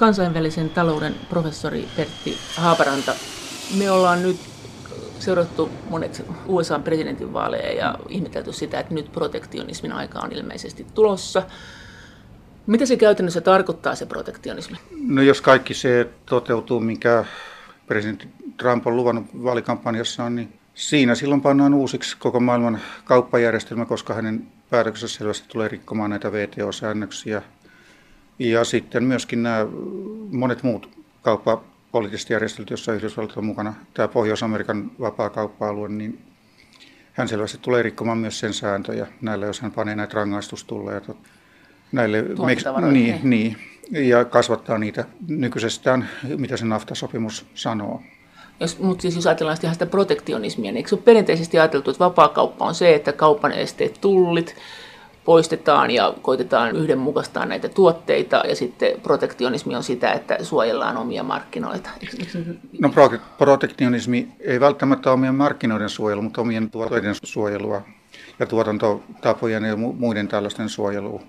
kansainvälisen talouden professori Pertti Haaparanta. Me ollaan nyt seurattu monet USA-presidentinvaaleja ja ihmetelty sitä, että nyt protektionismin aika on ilmeisesti tulossa. Mitä se käytännössä tarkoittaa se protektionismi? No jos kaikki se toteutuu, mikä presidentti Trump on luvannut vaalikampanjassaan, niin siinä silloin pannaan uusiksi koko maailman kauppajärjestelmä, koska hänen päätöksensä selvästi tulee rikkomaan näitä VTO-säännöksiä. Ja sitten myöskin nämä monet muut kauppapoliittiset järjestelyt, joissa Yhdysvallat on mukana, tämä Pohjois-Amerikan vapaa-kauppa-alue, niin hän selvästi tulee rikkomaan myös sen sääntöjä näillä, jos hän panee näitä rangaistustulleja näille, niin, niin, ja kasvattaa niitä nykyisestään, mitä se NAFTA-sopimus sanoo. Jos, mutta siis jos ajatellaan ihan sitä protektionismia, niin eikö se ole perinteisesti ajateltu, että vapaakauppa on se, että kaupan esteet tullit poistetaan ja koitetaan yhdenmukaistaa näitä tuotteita, ja sitten protektionismi on sitä, että suojellaan omia markkinoita. No pro- protektionismi ei välttämättä omien markkinoiden suojelu, mutta omien tuotteiden suojelua ja tuotantotapojen ja muiden tällaisten suojelua.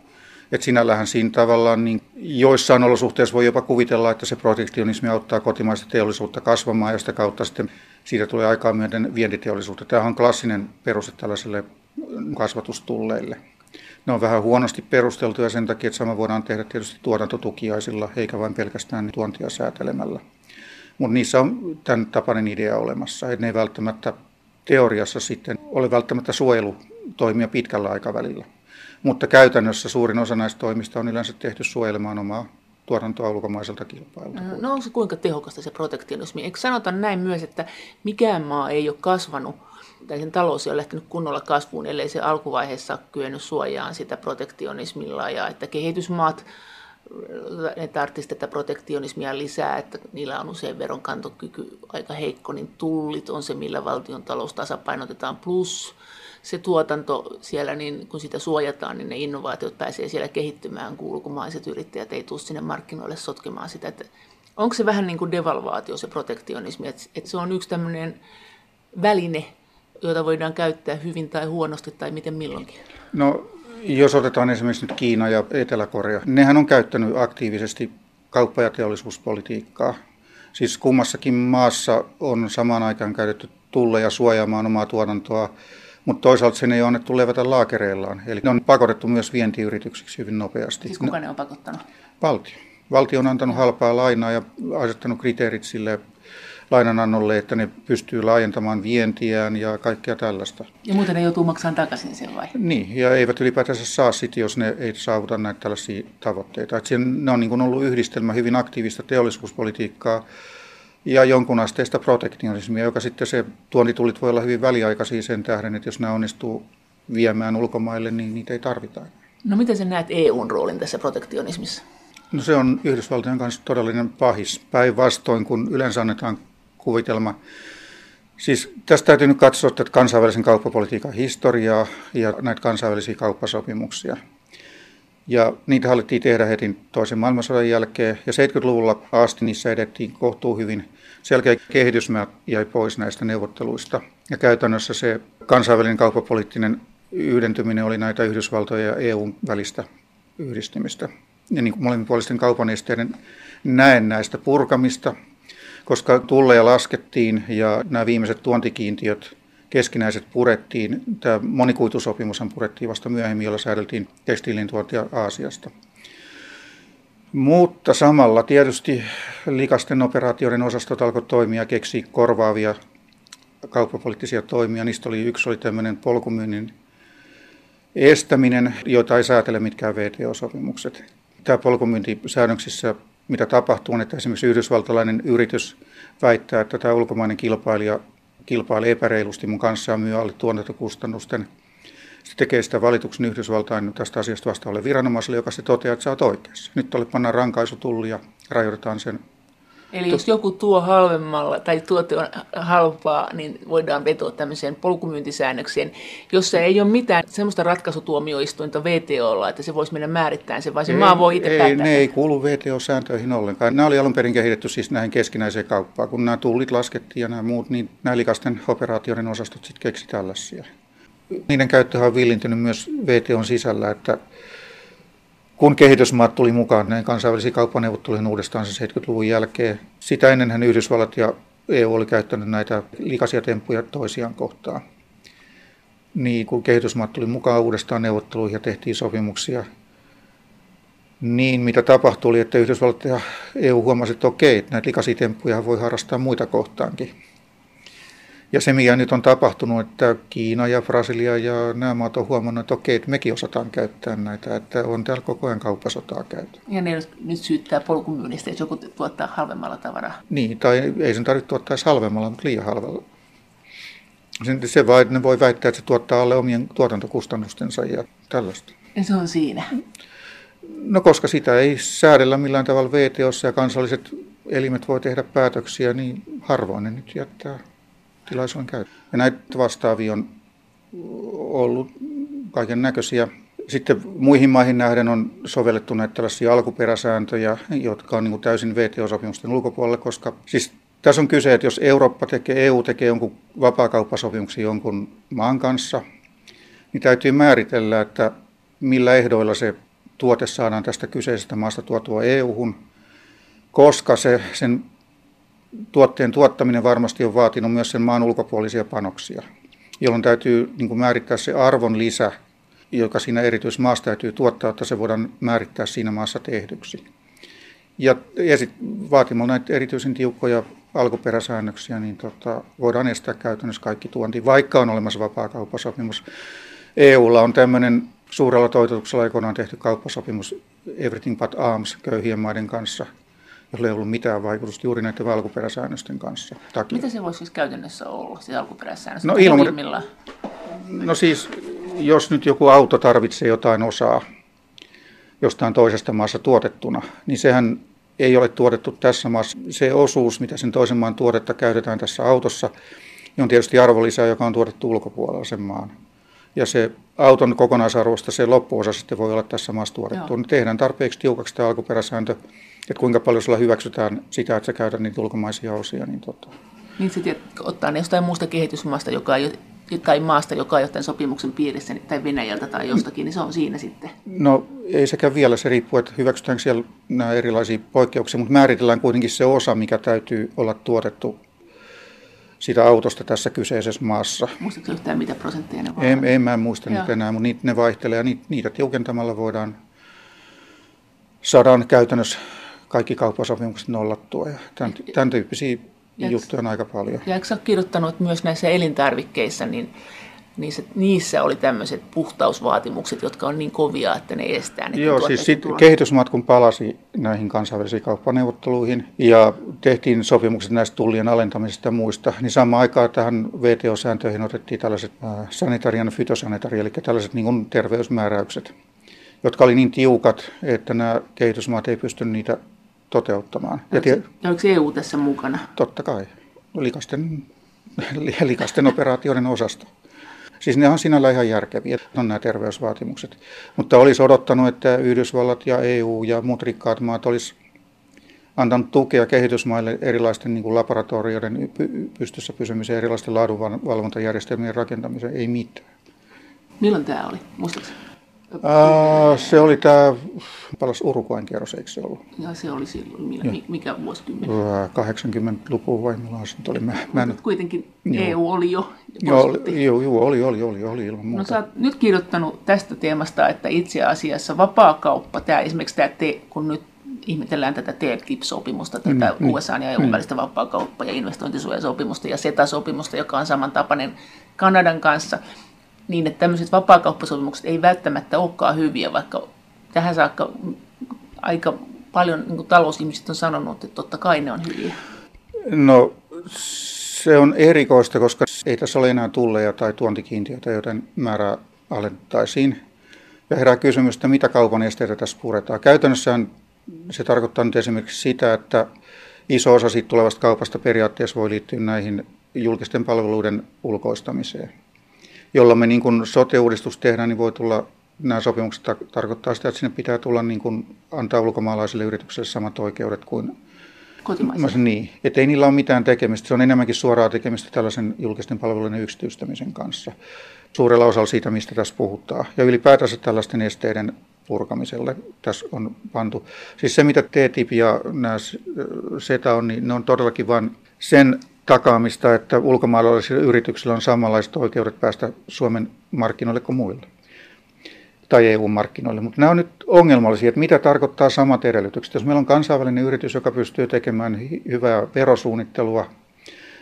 Että sinällähän siinä tavallaan niin joissain olosuhteissa voi jopa kuvitella, että se protektionismi auttaa kotimaista teollisuutta kasvamaan ja sitä kautta sitten siitä tulee aikaa myöten vientiteollisuutta. Tämä on klassinen peruste tällaiselle kasvatustulleille. Ne on vähän huonosti perusteltuja sen takia, että sama voidaan tehdä tietysti tuotantotukiaisilla, eikä vain pelkästään tuontia säätelemällä. Mutta niissä on tämän tapainen idea olemassa, että ne ei välttämättä teoriassa sitten ole välttämättä suojelutoimia pitkällä aikavälillä. Mutta käytännössä suurin osa näistä toimista on yleensä tehty suojelemaan omaa tuotantoa ulkomaiselta kilpailulta. No onko se kuinka tehokasta se protektionismi? Eikö sanota näin myös, että mikään maa ei ole kasvanut tai sen talous ei ole lähtenyt kunnolla kasvuun, ellei se alkuvaiheessa kyennyt suojaan sitä protektionismilla ja että kehitysmaat ne tarvitsisivat tätä protektionismia lisää, että niillä on usein veronkantokyky aika heikko, niin tullit on se, millä valtion talous tasapainotetaan, plus se tuotanto siellä, niin kun sitä suojataan, niin ne innovaatiot pääsee siellä kehittymään, kun ulkomaiset yrittäjät ei tule sinne markkinoille sotkemaan sitä. Että onko se vähän niin kuin devalvaatio, se protektionismi, että, että se on yksi tämmöinen väline, jota voidaan käyttää hyvin tai huonosti tai miten milloinkin? No, jos otetaan esimerkiksi nyt Kiina ja Etelä-Korea, nehän on käyttänyt aktiivisesti kauppa- ja teollisuuspolitiikkaa. Siis kummassakin maassa on samaan aikaan käytetty tulleja suojaamaan omaa tuotantoa mutta toisaalta sen ei ole annettu levätä laakereillaan. Eli ne on pakotettu myös vientiyrityksiksi hyvin nopeasti. Siis kuka ne on pakottanut? Valtio. Valtio on antanut halpaa lainaa ja asettanut kriteerit sille lainanannolle, että ne pystyy laajentamaan vientiään ja kaikkea tällaista. Ja muuten ne joutuu maksamaan takaisin sen vai? Niin, ja eivät ylipäätänsä saa sitten, jos ne ei saavuta näitä tällaisia tavoitteita. Et ne on niin ollut yhdistelmä hyvin aktiivista teollisuuspolitiikkaa, ja jonkun asteista protektionismia, joka sitten se tuontitullit voi olla hyvin väliaikaisia sen tähden, että jos nämä onnistuu viemään ulkomaille, niin niitä ei tarvita. No miten sä näet EUn roolin tässä protektionismissa? No se on Yhdysvaltojen kanssa todellinen pahis. Päinvastoin, kun yleensä annetaan kuvitelma. Siis tästä täytyy nyt katsoa että kansainvälisen kauppapolitiikan historiaa ja näitä kansainvälisiä kauppasopimuksia. Ja niitä haluttiin tehdä heti toisen maailmansodan jälkeen. Ja 70-luvulla asti niissä edettiin kohtuu hyvin. Selkeä kehitys jäi pois näistä neuvotteluista. Ja käytännössä se kansainvälinen kauppapoliittinen yhdentyminen oli näitä Yhdysvaltojen ja EUn välistä yhdistymistä. Ja niin kuin molemminpuolisten kaupan esteiden näistä purkamista, koska tulleja laskettiin ja nämä viimeiset tuontikiintiöt keskinäiset purettiin. Tämä monikuitusopimushan purettiin vasta myöhemmin, jolla säädeltiin tekstiilin tuontia Aasiasta. Mutta samalla tietysti likasten operaatioiden osastot alkoi toimia, keksi korvaavia kauppapoliittisia toimia. Niistä oli yksi oli tämmöinen polkumyynnin estäminen, jota ei säätele mitkään VTO-sopimukset. Tämä polkumyyntisäännöksissä, mitä tapahtuu, on, että esimerkiksi yhdysvaltalainen yritys väittää, että tämä ulkomainen kilpailija kilpailee epäreilusti mun kanssa ja myy alle tuotantokustannusten. Se tekee sitä valituksen Yhdysvaltain tästä asiasta vastaavalle viranomaiselle, joka se toteaa, että sä oot oikeassa. Nyt oli panna rankaisutulli ja rajoitetaan sen Eli jos joku tuo halvemmalla tai tuote on halpaa, niin voidaan vetoa tämmöiseen polkumyyntisäännökseen, jossa ei ole mitään semmoista ratkaisutuomioistuinta VTOlla, että se voisi mennä määrittämään sen, vai se ei, maa voi itse ei, päättää. Ne ei kuulu VTO-sääntöihin ollenkaan. Nämä oli alun perin kehitetty siis näihin keskinäiseen kauppaan. Kun nämä tullit laskettiin ja nämä muut, niin nämä likasten operaatioiden osastot sitten keksi tällaisia. Niiden käyttö on villintynyt myös VTOn sisällä, että kun kehitysmaat tuli mukaan näin kansainvälisiin kauppaneuvotteluihin uudestaan sen 70-luvun jälkeen. Sitä ennenhän Yhdysvallat ja EU oli käyttänyt näitä likaisia temppuja toisiaan kohtaan. Niin kun kehitysmaat tuli mukaan uudestaan neuvotteluihin ja tehtiin sopimuksia, niin mitä tapahtui oli, että Yhdysvallat ja EU huomasivat, että okei, että näitä likaisia temppuja voi harrastaa muita kohtaankin. Ja se, mikä nyt on tapahtunut, että Kiina ja Brasilia ja nämä maat on huomannut, että okei, että mekin osataan käyttää näitä, että on täällä koko ajan kauppasotaa käyty. Ja ne nyt syyttää polkumyynnistä, että joku tuottaa halvemmalla tavaraa. Niin, tai ei sen tarvitse tuottaa edes halvemmalla, mutta liian halvalla. Se, se vai, ne voi väittää, että se tuottaa alle omien tuotantokustannustensa ja tällaista. Ja se on siinä. No koska sitä ei säädellä millään tavalla VTOssa ja kansalliset elimet voi tehdä päätöksiä, niin harvoin ne nyt jättää tilaisuuden käyttöön. Ja näitä vastaavia on ollut kaiken näköisiä. Sitten muihin maihin nähden on sovellettu näitä tällaisia alkuperäsääntöjä, jotka on niin täysin VTO-sopimusten ulkopuolella, koska siis tässä on kyse, että jos Eurooppa tekee, EU tekee jonkun vapaakauppasopimuksen jonkun maan kanssa, niin täytyy määritellä, että millä ehdoilla se tuote saadaan tästä kyseisestä maasta tuotua EU-hun, koska se, sen tuotteen tuottaminen varmasti on vaatinut myös sen maan ulkopuolisia panoksia, jolloin täytyy niin kuin määrittää se arvon lisä, joka siinä erityismaassa täytyy tuottaa, että se voidaan määrittää siinä maassa tehdyksi. Ja esit, vaatimalla näitä erityisen tiukkoja alkuperäsäännöksiä, niin tota, voidaan estää käytännössä kaikki tuonti, vaikka on olemassa vapaakauppasopimus. EUlla on tämmöinen suurella toitotuksella aikoinaan tehty kauppasopimus Everything But Arms köyhien maiden kanssa, jolla ei ollut mitään vaikutusta juuri näiden alkuperäsäännösten kanssa. Takia. Mitä se voisi siis käytännössä olla, se alkuperäsäännös? No, ilman, no siis, jos nyt joku auto tarvitsee jotain osaa jostain toisesta maassa tuotettuna, niin sehän ei ole tuotettu tässä maassa. Se osuus, mitä sen toisen maan tuotetta käytetään tässä autossa, niin on tietysti arvonlisä, joka on tuotettu ulkopuolella sen maan ja se auton kokonaisarvosta se loppuosa sitten voi olla tässä maassa tuotettu. Niin tehdään tarpeeksi tiukaksi tämä alkuperäsääntö, että kuinka paljon sulla hyväksytään sitä, että sä käytät niitä ulkomaisia osia. Niin, tota. niin tiedät, ottaa ne jostain muusta kehitysmaasta, joka ei tai maasta, joka ei ole tämän sopimuksen piirissä, tai Venäjältä tai jostakin, niin se on siinä sitten. No ei sekä vielä, se riippuu, että hyväksytäänkö siellä nämä erilaisia poikkeuksia, mutta määritellään kuitenkin se osa, mikä täytyy olla tuotettu siitä autosta tässä kyseisessä maassa. Muistatko yhtään mitä prosentteja ne En, en mä muista Joo. niitä enää, mutta niitä, ne vaihtelee ja niitä, niitä tiukentamalla voidaan saadaan käytännössä kaikki kauppasopimukset nollattua ja tämän, tämän tyyppisiä juttuja on aika paljon. Ja eikö kirjoittanut myös näissä elintarvikkeissa, niin niissä, niissä oli tämmöiset puhtausvaatimukset, jotka on niin kovia, että ne estää ne Joo, siis sit kehitysmaat kun palasi näihin kansainvälisiin kauppaneuvotteluihin ja tehtiin sopimukset näistä tullien alentamisesta ja muista, niin samaan aikaan tähän VTO-sääntöihin otettiin tällaiset äh, sanitarian fytosanitari, eli tällaiset niin terveysmääräykset, jotka oli niin tiukat, että nämä kehitysmaat ei pysty niitä toteuttamaan. Ja, tie... ja onko EU tässä mukana? Totta kai. Likasten, likasten operaatioiden osasto. Siis ne on sinällä ihan järkeviä, on nämä terveysvaatimukset. Mutta olisi odottanut, että Yhdysvallat ja EU ja muut rikkaat maat olisi antanut tukea kehitysmaille erilaisten niin kuin laboratorioiden pystyssä pysymiseen, erilaisten laadunvalvontajärjestelmien rakentamiseen, ei mitään. Milloin tämä oli? Muistatko? Se oli tämä, palas Uruguayn kierros, eikö se ollut? Ja se oli silloin, millä, mikä vuosikymmen? 80-luvun vai milloin se oli? Mä, mä en... Kuitenkin joo. EU oli jo. Joo, joo, joo, oli, oli, oli, oli ilman muuta. No sä oot nyt kirjoittanut tästä teemasta, että itse asiassa vapaakauppa, tämä esimerkiksi tämä te, kun nyt ihmetellään tätä TTIP-sopimusta, tätä mm, USA ja EUn mm. välistä vapaakauppa- ja investointisuojasopimusta ja SETA-sopimusta, joka on samantapainen Kanadan kanssa, niin, että tämmöiset vapaakauppasopimukset ei välttämättä olekaan hyviä, vaikka tähän saakka aika paljon niin talousihmiset on sanonut, että totta kai ne on hyviä. No se on erikoista, koska ei tässä ole enää tulleja tai tuontikiintiöitä, joten määrää alentaisiin. Ja herää kysymys, että mitä kaupan esteitä tässä puretaan. Käytännössä se tarkoittaa nyt esimerkiksi sitä, että iso osa siitä tulevasta kaupasta periaatteessa voi liittyä näihin julkisten palveluiden ulkoistamiseen jolla me niin kuin sote-uudistus tehdään, niin voi tulla, nämä sopimukset tarkoittaa sitä, että sinne pitää tulla niin kuin, antaa ulkomaalaisille yrityksille samat oikeudet kuin kotimaisille. Niin, että ei niillä ole mitään tekemistä. Se on enemmänkin suoraa tekemistä tällaisen julkisten palveluiden yksityistämisen kanssa. Suurella osalla siitä, mistä tässä puhutaan. Ja ylipäätänsä tällaisten esteiden purkamiselle tässä on pantu. Siis se, mitä TTIP ja nämä SETA on, niin ne on todellakin vain sen takaamista, että ulkomaalaisilla yrityksillä on samanlaiset oikeudet päästä Suomen markkinoille kuin muilla tai EU-markkinoille. Mutta nämä on nyt ongelmallisia, että mitä tarkoittaa samat edellytykset. Jos meillä on kansainvälinen yritys, joka pystyy tekemään hyvää verosuunnittelua,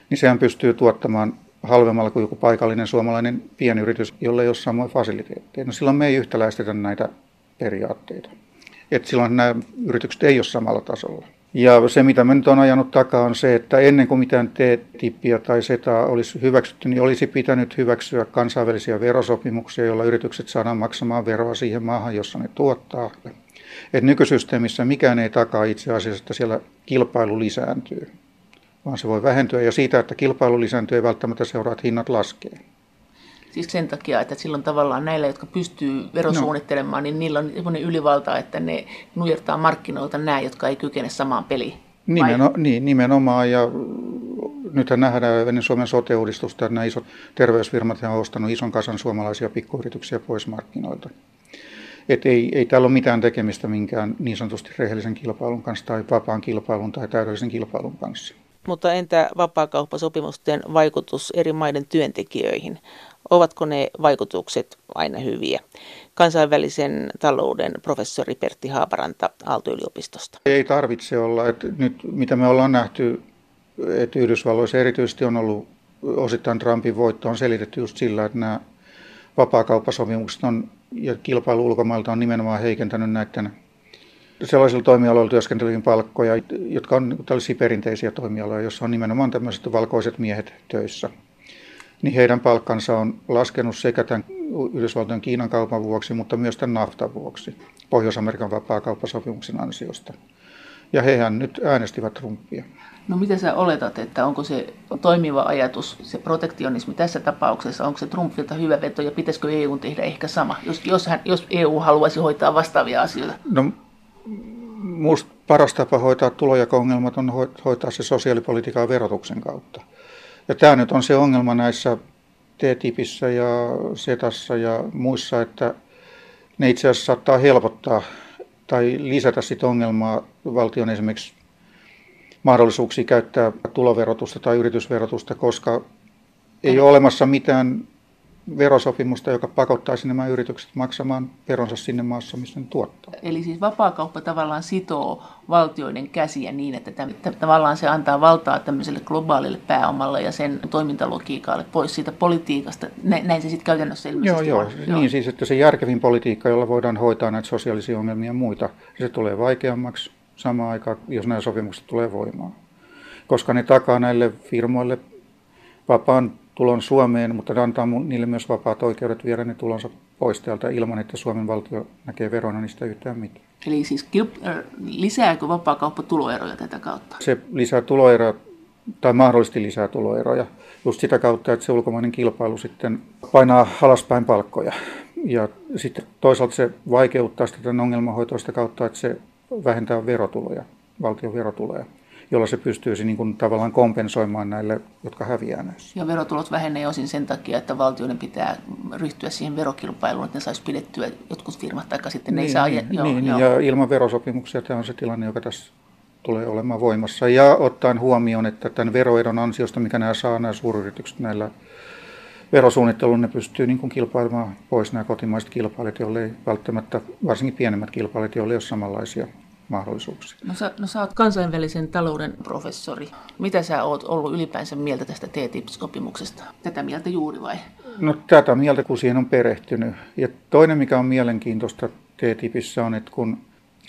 niin sehän pystyy tuottamaan halvemmalla kuin joku paikallinen suomalainen pienyritys, jolla ei ole samoja fasiliteetteja. No silloin me ei yhtäläistetä näitä periaatteita. Et silloin nämä yritykset ei ole samalla tasolla. Ja se, mitä me nyt on ajanut takaa, on se, että ennen kuin mitään T-tippiä tai SETA olisi hyväksytty, niin olisi pitänyt hyväksyä kansainvälisiä verosopimuksia, joilla yritykset saadaan maksamaan veroa siihen maahan, jossa ne tuottaa. Et nykysysteemissä mikään ei takaa itse asiassa, että siellä kilpailu lisääntyy, vaan se voi vähentyä. Ja siitä, että kilpailu lisääntyy, ei välttämättä seuraa, että hinnat laskee. Siis sen takia, että silloin tavallaan näillä, jotka pystyy verosuunnittelemaan, no. niin niillä on sellainen ylivalta, että ne nujertaa markkinoilta nämä, jotka ei kykene samaan peliin. Nimeno, niin, nimenomaan. Ja nythän nähdään ennen Suomen sote-uudistusta, että nämä isot terveysfirmat ovat ostanut ison kasan suomalaisia pikkuyrityksiä pois markkinoilta. Et ei, ei täällä ole mitään tekemistä minkään niin sanotusti rehellisen kilpailun kanssa tai vapaan kilpailun tai täydellisen kilpailun kanssa. Mutta entä vapaakauppasopimusten vaikutus eri maiden työntekijöihin? Ovatko ne vaikutukset aina hyviä? Kansainvälisen talouden professori Pertti Haaparanta Aalto-yliopistosta. Ei tarvitse olla. Että nyt mitä me ollaan nähty, että Yhdysvalloissa erityisesti on ollut osittain Trumpin voitto on selitetty just sillä, että nämä vapaakauppasopimukset on, ja kilpailu ulkomailta on nimenomaan heikentänyt näiden sellaisilla toimialoilla työskentelyjen palkkoja, jotka on tällaisia perinteisiä toimialoja, joissa on nimenomaan tämmöiset valkoiset miehet töissä niin heidän palkkansa on laskenut sekä tämän Yhdysvaltojen Kiinan kaupan vuoksi, mutta myös tämän NAFTA vuoksi, Pohjois-Amerikan vapaakauppasopimuksen ansiosta. Ja hehän nyt äänestivät Trumpia. No mitä sä oletat, että onko se toimiva ajatus, se protektionismi tässä tapauksessa, onko se Trumpilta hyvä veto ja pitäisikö EU tehdä ehkä sama, jos, jos, hän, jos EU haluaisi hoitaa vastaavia asioita? No minusta paras tapa hoitaa tulojako-ongelmat on hoitaa se sosiaalipolitiikan verotuksen kautta. Ja tämä nyt on se ongelma näissä TTIPissä ja SETassa ja muissa, että ne itse asiassa saattaa helpottaa tai lisätä sitä ongelmaa valtion esimerkiksi mahdollisuuksia käyttää tuloverotusta tai yritysverotusta, koska ei. ole olemassa mitään verosopimusta, joka pakottaisi nämä yritykset maksamaan veronsa sinne maassa, missä ne tuottaa. Eli siis vapaakauppa tavallaan sitoo valtioiden käsiä niin, että tämän, tavallaan se antaa valtaa tämmöiselle globaalille pääomalle ja sen toimintalogiikalle pois siitä politiikasta. Näin se sitten käytännössä ilmeisesti joo, joo. joo. Niin siis, että se järkevin politiikka, jolla voidaan hoitaa näitä sosiaalisia ongelmia ja muita, se tulee vaikeammaksi samaan aikaan, jos nämä sopimukset tulee voimaan. Koska ne takaa näille firmoille vapaan tulon Suomeen, mutta ne antaa niille myös vapaat oikeudet viedä ne tulonsa pois täältä ilman, että Suomen valtio näkee verona niistä yhtään mitään. Eli siis äh, lisääkö vapaakauppa tuloeroja tätä kautta? Se lisää tuloeroja tai mahdollisesti lisää tuloeroja just sitä kautta, että se ulkomainen kilpailu sitten painaa alaspäin palkkoja. Ja sitten toisaalta se vaikeuttaa sitä tämän ongelmanhoitoista kautta, että se vähentää verotuloja, valtion verotuloja jolla se pystyisi niin kuin tavallaan kompensoimaan näille, jotka häviää näissä. Ja verotulot vähenee osin sen takia, että valtioiden pitää ryhtyä siihen verokilpailuun, että ne saisi pidettyä jotkut firmat, tai sitten ne niin, ei saa... Niin, joo, niin joo. ja ilman verosopimuksia tämä on se tilanne, joka tässä tulee olemaan voimassa. Ja ottaen huomioon, että tämän veroedon ansiosta, mikä nämä saa nämä suuryritykset näillä verosuunnittelun, ne pystyy niin kuin kilpailemaan pois nämä kotimaiset kilpailijat, joille ei välttämättä, varsinkin pienemmät kilpailijat, joille ei ole samanlaisia mahdollisuuksia. No sä, no sä oot kansainvälisen talouden professori. Mitä sä oot ollut ylipäänsä mieltä tästä TTIP-sopimuksesta? Tätä mieltä juuri vai? No tätä mieltä, kun siihen on perehtynyt. Ja toinen, mikä on mielenkiintoista TTIPissä on, että kun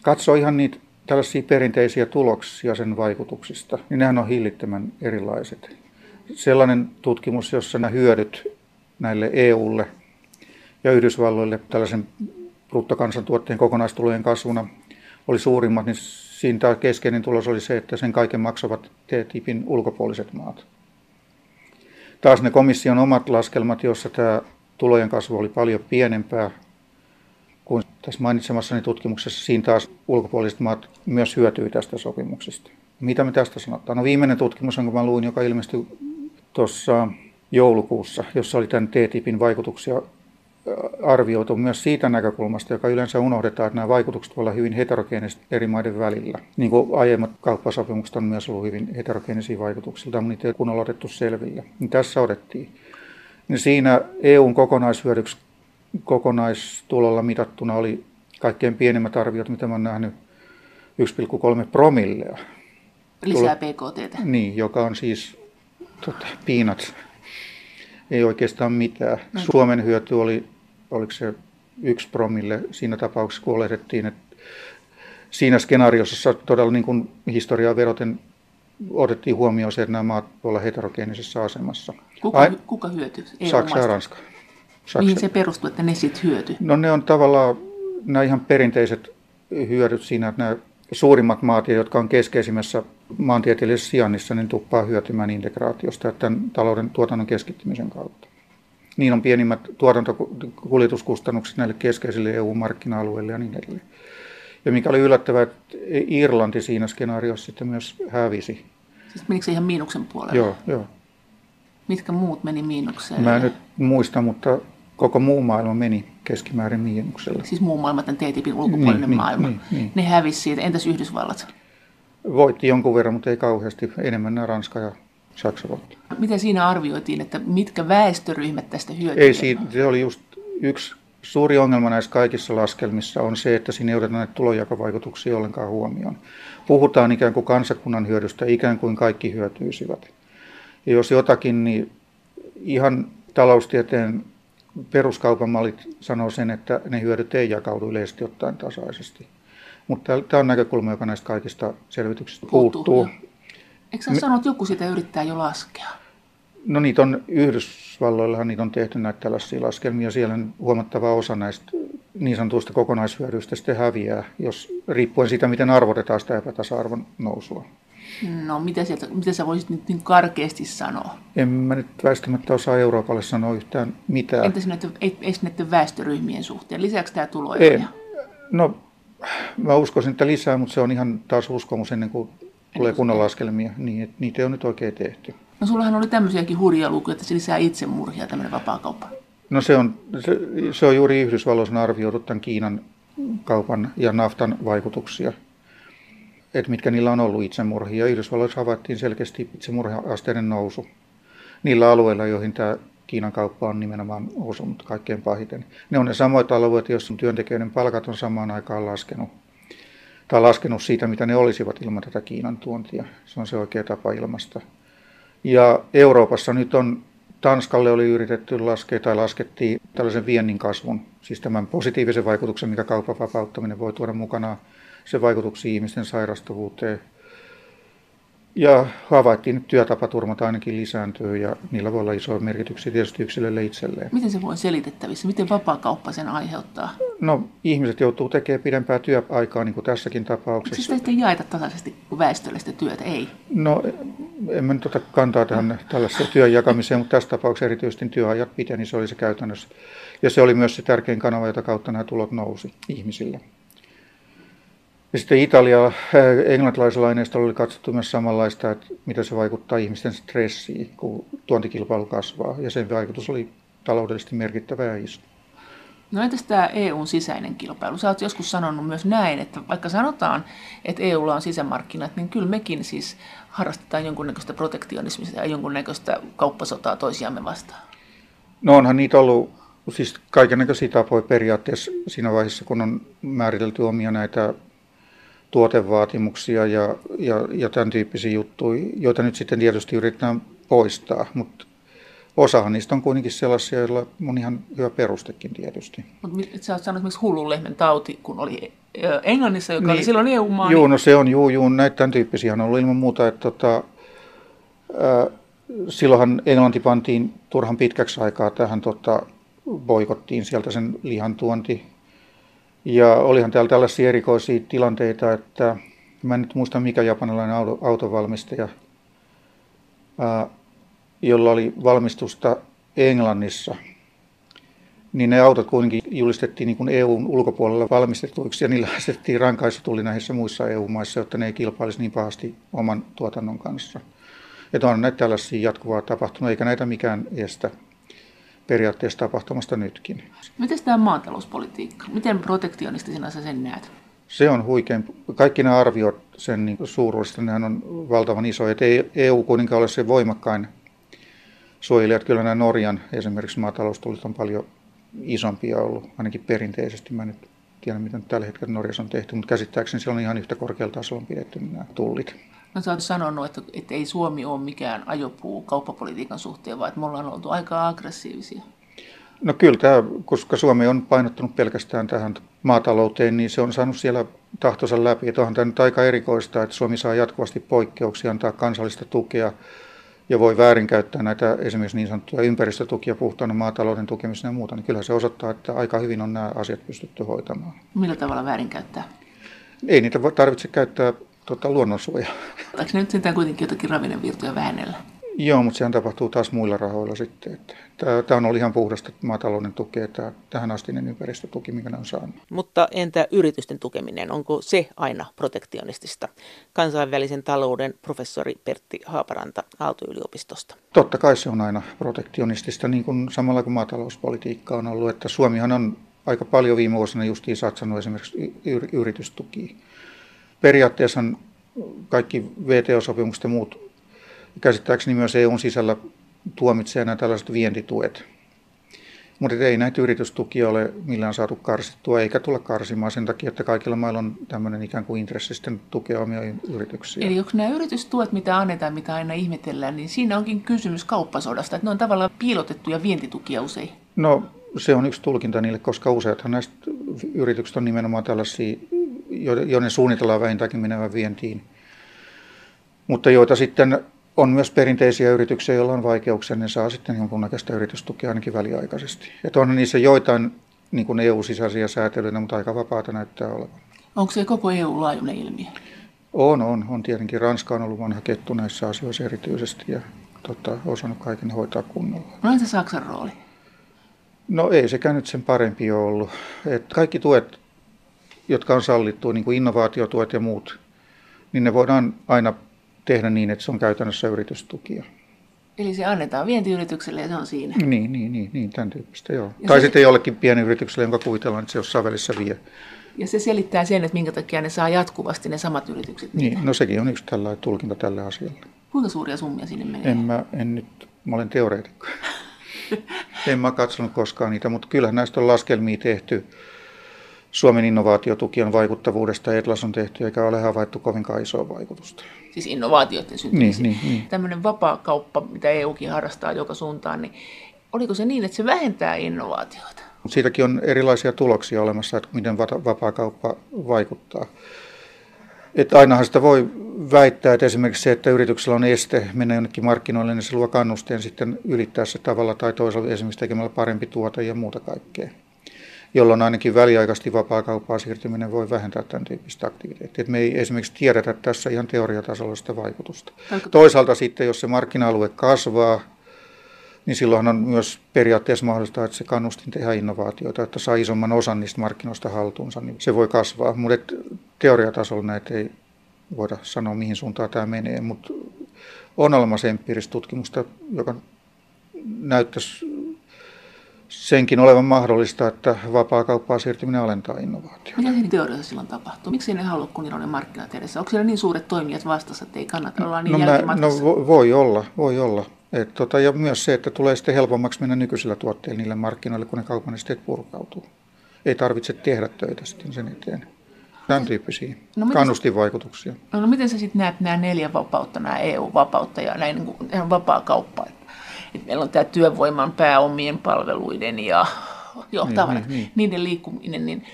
katsoo ihan niitä tällaisia perinteisiä tuloksia sen vaikutuksista, niin nehän on hillittömän erilaiset. Sellainen tutkimus, jossa nämä hyödyt näille EUlle ja Yhdysvalloille tällaisen bruttokansantuotteen kokonaistulojen kasvuna oli suurimmat, niin siinä tämä keskeinen tulos oli se, että sen kaiken maksavat TTIPin ulkopuoliset maat. Taas ne komission omat laskelmat, joissa tämä tulojen kasvu oli paljon pienempää kuin tässä mainitsemassani tutkimuksessa, siinä taas ulkopuoliset maat myös hyötyi tästä sopimuksesta. Mitä me tästä sanotaan? No viimeinen tutkimus, jonka mä luin, joka ilmestyi tuossa joulukuussa, jossa oli tämän TTIPin vaikutuksia arvioitu myös siitä näkökulmasta, joka yleensä unohdetaan, että nämä vaikutukset voivat olla hyvin heterogeeniset eri maiden välillä. Niin kuin aiemmat kauppasopimukset on myös ollut hyvin heterogeenisia vaikutuksia, mutta niitä ei kunnolla otettu selville. Niin tässä odettiin. Niin siinä EUn kokonaishyödyksi kokonaistulolla mitattuna oli kaikkein pienimmät arviot, mitä mä olen nähnyt, 1,3 promillea. Lisää PKT. Niin, joka on siis tota, peanuts. Ei oikeastaan mitään. No. Suomen hyöty oli, oliko se yksi promille siinä tapauksessa, kun oletettiin, että siinä skenaariossa todella niin kuin historiaa veroten otettiin huomioon se, että nämä maat olla heterogeenisessä asemassa. Kuka, Ai, kuka hyötyy? Saksa ja Ranska. Saksa. Mihin se perustuu, että ne sitten hyöty? No ne on tavallaan nämä ihan perinteiset hyödyt siinä, että nämä suurimmat maat, jotka on keskeisimmässä maantieteellisessä sijainnissa, niin tuppaa hyötymään integraatiosta ja tämän talouden tuotannon keskittymisen kautta. Niin on pienimmät tuotantokuljetuskustannukset näille keskeisille EU-markkina-alueille ja niin edelleen. Ja mikä oli yllättävää, että Irlanti siinä skenaariossa sitten myös hävisi. Siis menikö se ihan miinuksen puolelle? Joo, joo. Mitkä muut meni miinukseen? Mä en nyt muista, mutta koko muu maailma meni keskimäärin miinuksella. Siis muu maailma, tämän TTIPin ulkopuolinen niin, niin, maailma. Niin, niin. Ne hävisi siitä. Entäs Yhdysvallat? Voitti jonkun verran, mutta ei kauheasti. Enemmän nämä Ranska ja Saksa voitti. Miten siinä arvioitiin, että mitkä väestöryhmät tästä hyötyvät? Ei, siitä, se oli just yksi suuri ongelma näissä kaikissa laskelmissa on se, että siinä ei oteta näitä tulonjakovaikutuksia ollenkaan huomioon. Puhutaan ikään kuin kansakunnan hyödystä, ikään kuin kaikki hyötyisivät. Ja jos jotakin, niin ihan taloustieteen peruskaupan mallit sanoo sen, että ne hyödyt ei jakaudu yleisesti ottaen tasaisesti. Mutta tämä on näkökulma, joka näistä kaikista selvityksistä puuttuu. puuttuu. Eikö sä Me... sano, että joku sitä yrittää jo laskea? No niitä on, Yhdysvalloillahan niitä on tehty näitä tällaisia laskelmia. Siellä huomattava osa näistä niin sanotuista kokonaishyödyistä sitten häviää, jos riippuen siitä, miten arvotetaan sitä epätasa-arvon nousua. No, mitä, sieltä, mitä sä voisit nyt niin karkeasti sanoa? En mä nyt väistämättä osaa Euroopalle sanoa yhtään mitään. Entäs näiden, näiden väestöryhmien suhteen? Lisääkö tämä tuloja? No, mä uskoisin, että lisää, mutta se on ihan taas uskomus ennen kuin tulee kunnon laskelmia. Niin, että niitä ole nyt oikein tehty. No sullahan oli tämmöisiäkin hurjia lukuja, että se lisää itsemurhia tämmöinen vapaakauppa. No se on, se, se on juuri Yhdysvalloissa arvioitu tämän Kiinan kaupan ja naftan vaikutuksia että mitkä niillä on ollut itsemurhia. Yhdysvalloissa havaittiin selkeästi itsemurha-asteiden nousu niillä alueilla, joihin tämä Kiinan kauppa on nimenomaan osunut kaikkein pahiten. Ne on ne samoit alueet, joissa työntekijöiden palkat on samaan aikaan laskenut. Tai laskenut siitä, mitä ne olisivat ilman tätä Kiinan tuontia. Se on se oikea tapa ilmasta. Ja Euroopassa nyt on, Tanskalle oli yritetty laskea tai laskettiin tällaisen viennin kasvun, siis tämän positiivisen vaikutuksen, mikä kaupan vapauttaminen voi tuoda mukanaan se vaikutuksia ihmisten sairastuvuuteen. Ja havaittiin, että työtapaturmat ainakin lisääntyy ja niillä voi olla isoja merkityksiä tietysti yksilölle itselleen. Miten se voi selitettävissä? Miten vapaakauppa sen aiheuttaa? No ihmiset joutuu tekemään pidempää työaikaa, niin kuin tässäkin tapauksessa. Miksi sitä jaeta tasaisesti väestöllistä työtä? Ei. No en mä nyt ota kantaa tähän tällaiseen työn jakamiseen, mutta tässä tapauksessa erityisesti työajat piteni, se oli se käytännössä. Ja se oli myös se tärkein kanava, jota kautta nämä tulot nousi ihmisille. Ja sitten Italia, äh, englantilaisella aineistolla oli katsottu myös samanlaista, että mitä se vaikuttaa ihmisten stressiin, kun tuontikilpailu kasvaa. Ja sen vaikutus oli taloudellisesti merkittävä ja iso. No entäs tämä EUn sisäinen kilpailu? Sä oot joskus sanonut myös näin, että vaikka sanotaan, että EUlla on sisämarkkinat, niin kyllä mekin siis harrastetaan jonkunnäköistä protektionismista ja jonkunnäköistä kauppasotaa toisiamme vastaan. No onhan niitä ollut siis kaikenlaisia tapoja periaatteessa siinä vaiheessa, kun on määritelty omia näitä tuotevaatimuksia ja, ja, ja tämän tyyppisiä juttuja, joita nyt sitten tietysti yritetään poistaa, mutta osahan niistä on kuitenkin sellaisia, joilla on ihan hyvä perustekin tietysti. Mutta sä oot sanonut esimerkiksi hullun lehmän tauti, kun oli Englannissa, joka niin, oli silloin EU-maa. Joo, niin... no se on, juu, juu, näitä tämän tyyppisiä on ollut ilman muuta, että tota, äh, silloinhan Englanti pantiin turhan pitkäksi aikaa tähän tota, boikottiin sieltä sen lihan tuonti ja olihan täällä tällaisia erikoisia tilanteita, että mä en nyt muista mikä japanilainen auto, autovalmistaja, ää, jolla oli valmistusta Englannissa, niin ne autot kuitenkin julistettiin niin kuin EUn ulkopuolella valmistetuiksi ja niillä asetettiin rankaisutuli näissä muissa EU-maissa, jotta ne ei kilpailisi niin pahasti oman tuotannon kanssa. Että on näitä tällaisia jatkuvaa tapahtunut, eikä näitä mikään estä. Periaatteessa tapahtumasta nytkin. Miten tämä maatalouspolitiikka? Miten protektionistisena sä sen näet? Se on huikein. Kaikki nämä arviot sen niin suuruudesta, nehän on valtavan isoja. Ei EU kuitenkaan ole se voimakkain suojelijat. Kyllä nämä Norjan esimerkiksi maataloustulit on paljon isompia ollut, ainakin perinteisesti. Mä nyt tiedä, mitä tällä hetkellä Norjassa on tehty, mutta käsittääkseni se on ihan yhtä korkealla tasolla pidetty nämä tullit. No sä oot sanonut, että, että ei Suomi ole mikään ajopuu kauppapolitiikan suhteen, vaan että me ollaan oltu aika aggressiivisia. No kyllä, tämä, koska Suomi on painottunut pelkästään tähän maatalouteen, niin se on saanut siellä tahtonsa läpi. Että onhan tämä nyt aika erikoista, että Suomi saa jatkuvasti poikkeuksia, antaa kansallista tukea ja voi väärinkäyttää näitä esimerkiksi niin sanottuja ympäristötukia puhtaana maatalouden tukemisena ja muuta, niin kyllä se osoittaa, että aika hyvin on nämä asiat pystytty hoitamaan. Millä tavalla väärinkäyttää? Ei niitä tarvitse käyttää tuota, luonnonsuojaa. Onko ne nyt sentään kuitenkin jotakin ravinnevirtoja vähennellä? Joo, mutta sehän tapahtuu taas muilla rahoilla sitten. Että tämä on ollut ihan puhdasta maatalouden tukea, tämä tähän astinen ympäristötuki, mikä ne on saanut. Mutta entä yritysten tukeminen, onko se aina protektionistista? Kansainvälisen talouden professori Pertti Haaparanta Aalto-yliopistosta. Totta kai se on aina protektionistista, niin kuin samalla kuin maatalouspolitiikka on ollut. Että Suomihan on aika paljon viime vuosina justiin satsannut esimerkiksi yritystukiin. Periaatteessa kaikki VTO-sopimukset ja muut käsittääkseni myös EUn sisällä tuomitsee nämä tällaiset vientituet. Mutta ei näitä yritystukia ole millään saatu karsittua, eikä tulla karsimaan sen takia, että kaikilla mailla on tämmöinen ikään kuin intressi sitten tukea omia yrityksiä. Eli onko nämä yritystuet, mitä annetaan, mitä aina ihmetellään, niin siinä onkin kysymys kauppasodasta, että ne on tavallaan piilotettuja vientitukia usein? No se on yksi tulkinta niille, koska useathan näistä yrityksistä on nimenomaan tällaisia, joiden suunnitellaan vähintäänkin menevän vientiin, mutta joita sitten on myös perinteisiä yrityksiä, joilla on vaikeuksia, ne saa sitten jonkunnäköistä yritystukea ainakin väliaikaisesti. Että on niissä joitain niin kuin EU-sisäisiä säätelyitä, mutta aika vapaata näyttää olevan. Onko se koko EU-laajuinen ilmiö? On, on. On tietenkin. Ranska on ollut vanha kettu näissä asioissa erityisesti ja tota, osannut kaiken hoitaa kunnolla. No entä Saksan rooli? No ei sekään nyt sen parempi ole ollut. Et kaikki tuet, jotka on sallittu, niin kuin innovaatiotuet ja muut, niin ne voidaan aina tehdä niin, että se on käytännössä yritystukia. Eli se annetaan vientiyritykselle ja se on siinä? Niin, niin, niin, niin tämän tyyppistä joo. Ja tai se... sitten jollekin pienyritykselle, jonka kuvitellaan, että se jossain välissä vie. Ja se selittää sen, että minkä takia ne saa jatkuvasti ne samat yritykset. Niitä. Niin, no sekin on yksi tällainen tulkinta tälle asialle. Kuinka suuria summia sinne menee? En mä, en nyt, mä olen teoreetikko. en mä katsonut koskaan niitä, mutta kyllähän näistä on laskelmia tehty. Suomen innovaatiotukien vaikuttavuudesta Etlas on tehty, eikä ole havaittu kovinkaan isoa vaikutusta siis innovaatioiden syntymisen. Niin, niin, niin. Tämmöinen vapaa-kauppa, mitä EUkin harrastaa joka suuntaan, niin oliko se niin, että se vähentää innovaatioita? Siitäkin on erilaisia tuloksia olemassa, että miten vapaa-kauppa vaikuttaa. Että ainahan sitä voi väittää, että esimerkiksi se, että yrityksellä on este mennä jonnekin markkinoille, niin se luo kannusteen sitten ylittää se tavalla tai toisella esimerkiksi tekemällä parempi tuote ja muuta kaikkea jolloin ainakin väliaikaisesti vapaa siirtyminen voi vähentää tämän tyyppistä aktiviteettia. me ei esimerkiksi tiedetä tässä ihan teoriatasolla sitä vaikutusta. Toisaalta sitten, jos se markkina-alue kasvaa, niin silloin on myös periaatteessa mahdollista, että se kannustin tehdä innovaatioita, että saa isomman osan niistä markkinoista haltuunsa, niin se voi kasvaa. Mutta teoriatasolla näitä ei voida sanoa, mihin suuntaan tämä menee, mutta on olemassa empiiristä tutkimusta, joka näyttäisi senkin olevan mahdollista, että vapaa-kauppaa siirtyminen alentaa innovaatioita. Mitä siinä teoriassa silloin tapahtuu? Miksi ne halua kunnillainen markkinat edessä? Onko siellä niin suuret toimijat vastassa, että ei kannata olla niin no, mä, no voi olla, voi olla. Et tota, ja myös se, että tulee sitten helpommaksi mennä nykyisillä tuotteilla niille markkinoille, kun ne kaupan esteet purkautuu. Ei tarvitse tehdä töitä sitten sen eteen. Tämän tyyppisiä no, kannustinvaikutuksia. No, no miten sä sitten näet nämä neljä vapautta, nämä EU-vapautta ja näin niin vapaa kauppa? Että meillä on tämä työvoiman pääomien palveluiden ja jo, niin, tavarat, niin, niin. niiden liikkuminen, niin